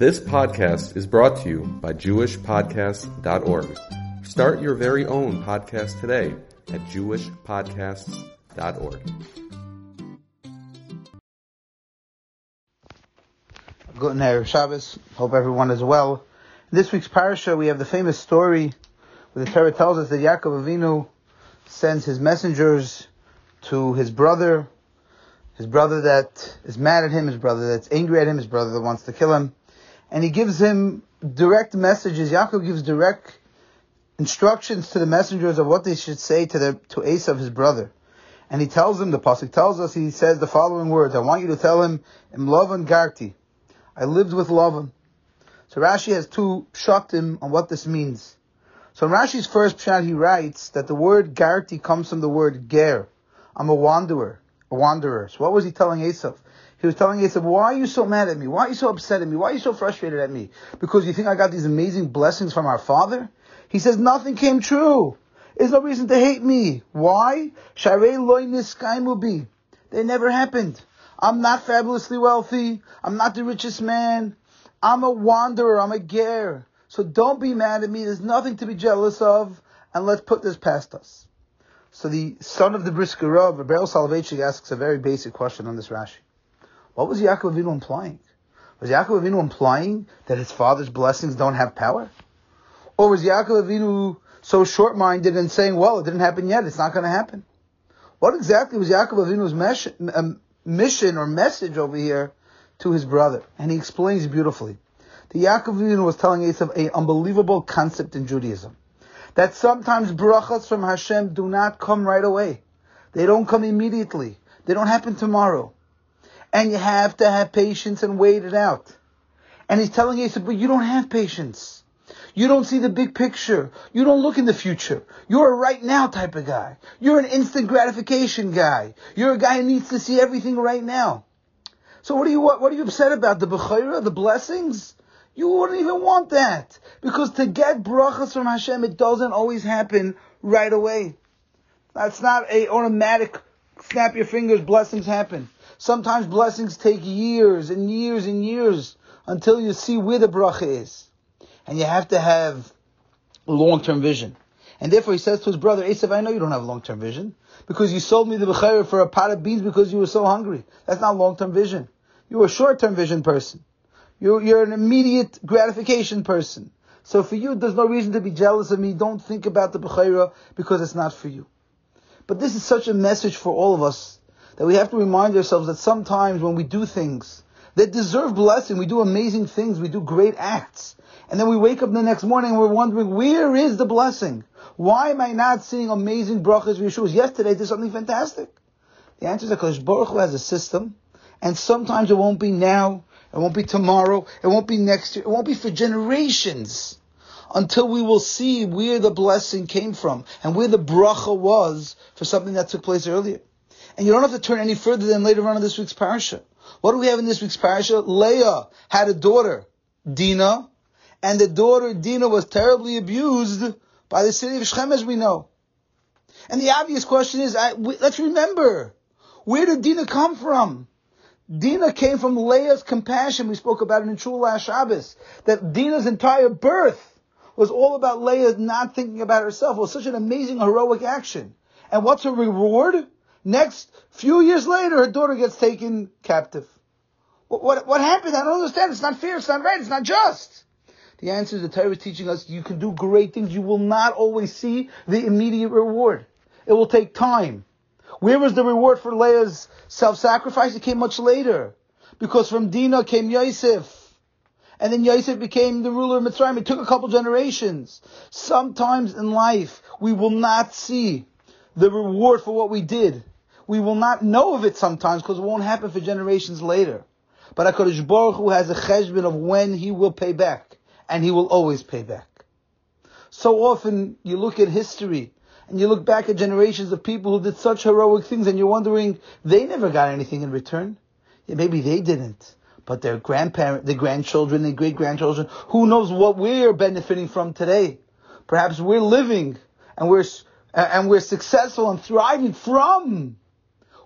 This podcast is brought to you by JewishPodcasts.org. Start your very own podcast today at JewishPodcasts.org. Good night, Shabbos. Hope everyone is well. In this week's parasha, we have the famous story where the Torah tells us that Yaakov Avinu sends his messengers to his brother, his brother that is mad at him, his brother that's angry at him, his brother that wants to kill him, and he gives him direct messages. Yaakov gives direct instructions to the messengers of what they should say to the to Esav, his brother. And he tells them, the pasuk tells us, he says the following words. I want you to tell him, Im Lavan Garti. I lived with Lavan. So Rashi has two pshatim on what this means. So in Rashi's first pshat, he writes that the word Garti comes from the word Ger. I'm a wanderer, a wanderer. So what was he telling Esav? He was telling Esav, why are you so mad at me? Why are you so upset at me? Why are you so frustrated at me? Because you think I got these amazing blessings from our father? He says nothing came true. There's no reason to hate me. Why? Loy They never happened. I'm not fabulously wealthy. I'm not the richest man. I'm a wanderer. I'm a ger. So don't be mad at me. There's nothing to be jealous of. And let's put this past us. So the son of the Brisker Rav, Beryl asks a very basic question on this Rashi. What was Yaakov Avinu implying? Was Yaakov Avinu implying that his father's blessings don't have power? Or was Yaakov Avinu so short-minded and saying, well, it didn't happen yet, it's not going to happen? What exactly was Yaakov Avinu's um, mission or message over here to his brother? And he explains beautifully. The Yaakov Avinu was telling Esav an unbelievable concept in Judaism. That sometimes brachas from Hashem do not come right away. They don't come immediately. They don't happen tomorrow. And you have to have patience and wait it out. And he's telling you, he said, but you don't have patience. You don't see the big picture. You don't look in the future. You're a right now type of guy. You're an instant gratification guy. You're a guy who needs to see everything right now. So what are you what, what are you upset about? The bechayra, the blessings? You wouldn't even want that. Because to get brachas from Hashem, it doesn't always happen right away. That's not a automatic snap your fingers, blessings happen. Sometimes blessings take years and years and years until you see where the bracha is. And you have to have long-term vision. And therefore he says to his brother, Esav, I know you don't have long-term vision because you sold me the bechayr for a pot of beans because you were so hungry. That's not long-term vision. You're a short-term vision person. You're, you're an immediate gratification person. So for you, there's no reason to be jealous of me. Don't think about the Bechayra because it's not for you. But this is such a message for all of us that we have to remind ourselves that sometimes when we do things that deserve blessing, we do amazing things, we do great acts, and then we wake up the next morning and we're wondering, where is the blessing? Why am I not seeing amazing brachas Yeshua's? Yesterday I did something fantastic. The answer is because Baruch Hu has a system, and sometimes it won't be now, it won't be tomorrow. It won't be next year. It won't be for generations until we will see where the blessing came from and where the bracha was for something that took place earlier. And you don't have to turn any further than later on in this week's parasha. What do we have in this week's parasha? Leah had a daughter, Dinah, and the daughter Dinah was terribly abused by the city of Shechem, as we know. And the obvious question is, I, let's remember, where did Dinah come from? Dina came from Leah's compassion. We spoke about it in Shul last Shabbos. That Dina's entire birth was all about Leah not thinking about herself. It was such an amazing heroic action. And what's her reward? Next, few years later, her daughter gets taken captive. What, what, what happened? I don't understand. It's not fair. It's not right. It's not just. The answer is the Torah is teaching us you can do great things. You will not always see the immediate reward. It will take time. Where was the reward for Leah's self-sacrifice? It came much later. Because from Dinah came Yosef. And then Yosef became the ruler of Mitzrayim. It took a couple generations. Sometimes in life, we will not see the reward for what we did. We will not know of it sometimes because it won't happen for generations later. But HaKadosh Baruch Hu has a cheshbon of when He will pay back. And He will always pay back. So often you look at history and you look back at generations of people who did such heroic things and you're wondering, they never got anything in return. Yeah, maybe they didn't. But their grandparents, their grandchildren, their great grandchildren, who knows what we're benefiting from today? Perhaps we're living and we're, and we're successful and thriving from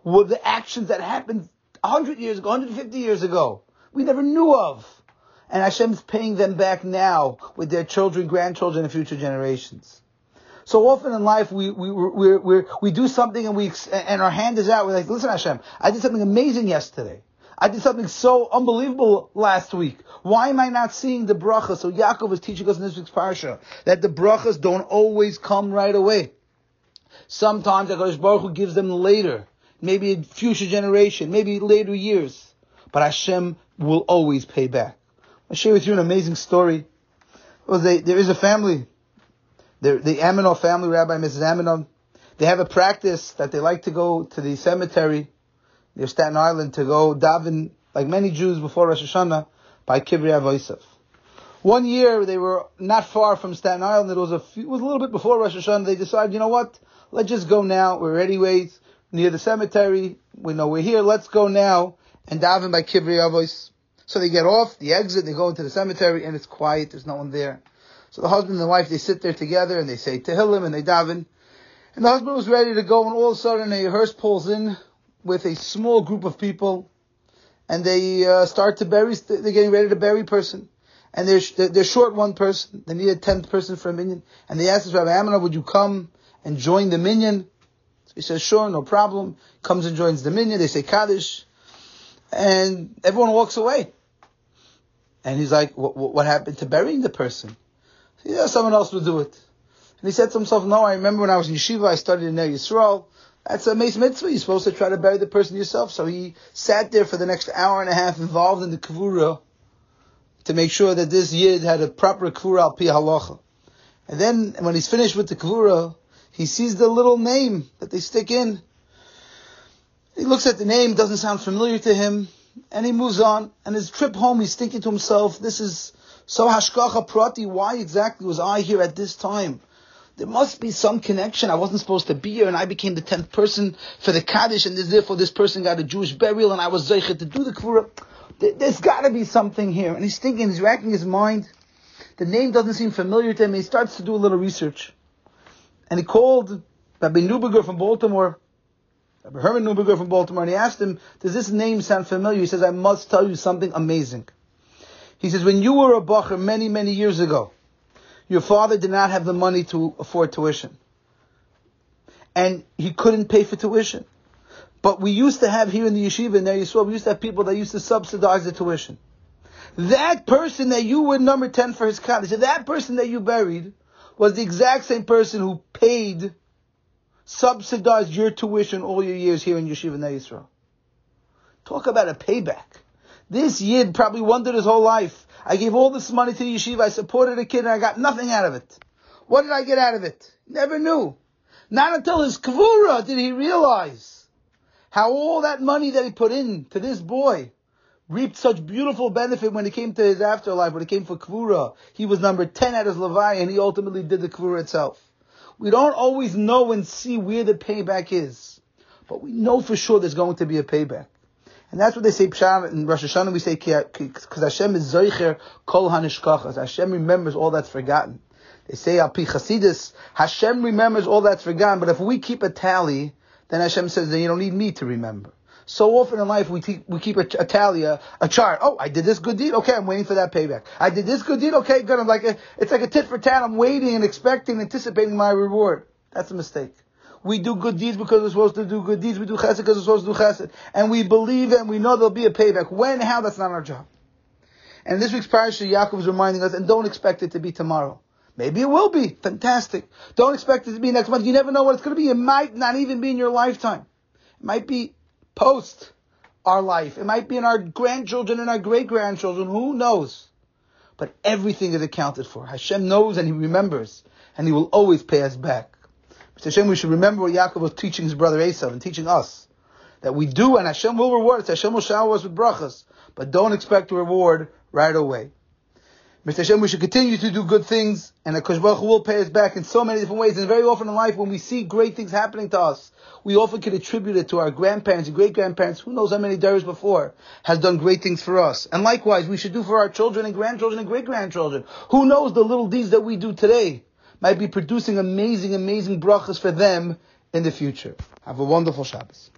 what the actions that happened 100 years ago, 150 years ago. We never knew of. And Hashem's paying them back now with their children, grandchildren, and future generations. So often in life, we, we, we, we, we do something and we, and our hand is out. We're like, listen Hashem, I did something amazing yesterday. I did something so unbelievable last week. Why am I not seeing the bracha? So Yaakov is teaching us in this week's parsha that the brachas don't always come right away. Sometimes HaKadosh Baruch Hu gives them later, maybe in future generation, maybe later years. But Hashem will always pay back. I'll share with you an amazing story. Well, they, there is a family, the, the Aminoff family, Rabbi Mrs. Aminoff. They have a practice that they like to go to the cemetery near Staten Island to go daven, like many Jews before Rosh Hashanah, by Kivrei Yosef. One year they were not far from Staten Island. It was a few, it was a little bit before Rosh Hashanah. They decided, you know what? Let's just go now. We're anyways near the cemetery. We know we're here. Let's go now and daven by Kivrei Avos. So they get off the exit. They go into the cemetery and it's quiet. There's no one there. So the husband and the wife they sit there together and they say Tehillim and they daven. And the husband was ready to go, and all of a sudden a hearse pulls in with a small group of people, and they uh, start to bury. They're getting ready to bury a person, and they're they're short one person. They need a tenth person for a minion, and they ask this Rabbi Aminoff, "Would you come and join the minyan?" He says, "Sure, no problem." Comes and joins the minyan. They say Kaddish, and everyone walks away. And he's like, "What, happened to burying the person?" Yeah, someone else will do it. And he said to himself, "No, I remember when I was in yeshiva, I studied in Yisrael." That's a meis mitzvah. You're supposed to try to bury the person yourself. So he sat there for the next hour and a half involved in the kavura to make sure that this yid had a proper kavura al pi halacha. And then when he's finished with the kavura, he sees the little name that they stick in. He looks at the name, doesn't sound familiar to him, and he moves on. And his trip home, he's thinking to himself, this is so hashgacha prati, why exactly was I here at this time? There must be some connection. I wasn't supposed to be here, and I became the tenth person for the Kaddish, and therefore this person got a Jewish burial, and I was zeichet to do the Kvura. There's got to be something here. And he's thinking, he's racking his mind. The name doesn't seem familiar to him. He starts to do a little research. And he called Rabbi Neuberger from Baltimore, Rabbi Herman Neuberger from Baltimore, and he asked him, does this name sound familiar? He says, I must tell you something amazing. He says, when you were a bacher many, many years ago, your father did not have the money to afford tuition. And he couldn't pay for tuition. But we used to have here in the yeshiva in there you saw we used to have people that used to subsidize the tuition. That person that you were number 10 for his college, that person that you buried was the exact same person who paid, subsidized your tuition all your years here in Yeshiva Yisrael. Talk about a payback. This yid probably wondered his whole life. I gave all this money to the yeshiva, I supported a kid, and I got nothing out of it. What did I get out of it? Never knew. Not until his kavura did he realize how all that money that he put in to this boy reaped such beautiful benefit when it came to his afterlife, when it came for kavura. He was number 10 at his levaya, and he ultimately did the kavura itself. We don't always know and see where the payback is, but we know for sure there's going to be a payback. And that's what they say in Rosh Hashanah. We say because Hashem is Zoicher Kol Hanishkachas. Hashem remembers all that's forgotten. They say Al Pi Chasidus, Hashem remembers all that's forgotten. But if we keep a tally, then Hashem says, then you don't need me to remember. So often in life we, te- we keep a, a tally, a, a, chart. Oh, I did this good deed. Okay, I'm waiting for that payback. I did this good deed. Okay, good. I'm like a, it's like a tit for tat. I'm waiting and expecting, anticipating my reward. That's a mistake. We do good deeds because we're supposed to do good deeds. We do chesed because we're supposed to do chesed. And we believe and we know there'll be a payback. When, how, that's not our job. And this week's parasha, Yaakov is reminding us, and don't expect it to be tomorrow. Maybe it will be. Fantastic. Don't expect it to be next month. You never know what it's going to be. It might not even be in your lifetime. It might be post our life. It might be in our grandchildren and our great grandchildren. Who knows? But everything is accounted for. Hashem knows and He remembers. And He will always pay us back. Mr. Hashem, we should remember what Yaakov was teaching his brother Esav and teaching us. That we do and Hashem will reward us. Hashem will shower us with brachas. But don't expect a reward right away. Mr. Hashem, we should continue to do good things, and the Baruch will pay us back in so many different ways. And very often in life, when we see great things happening to us, we often can attribute it to our grandparents and great grandparents, who knows how many days before, has done great things for us. And likewise, we should do for our children and grandchildren and great grandchildren. Who knows the little deeds that we do today might be producing amazing, amazing brachas for them in the future. Have a wonderful Shabbos.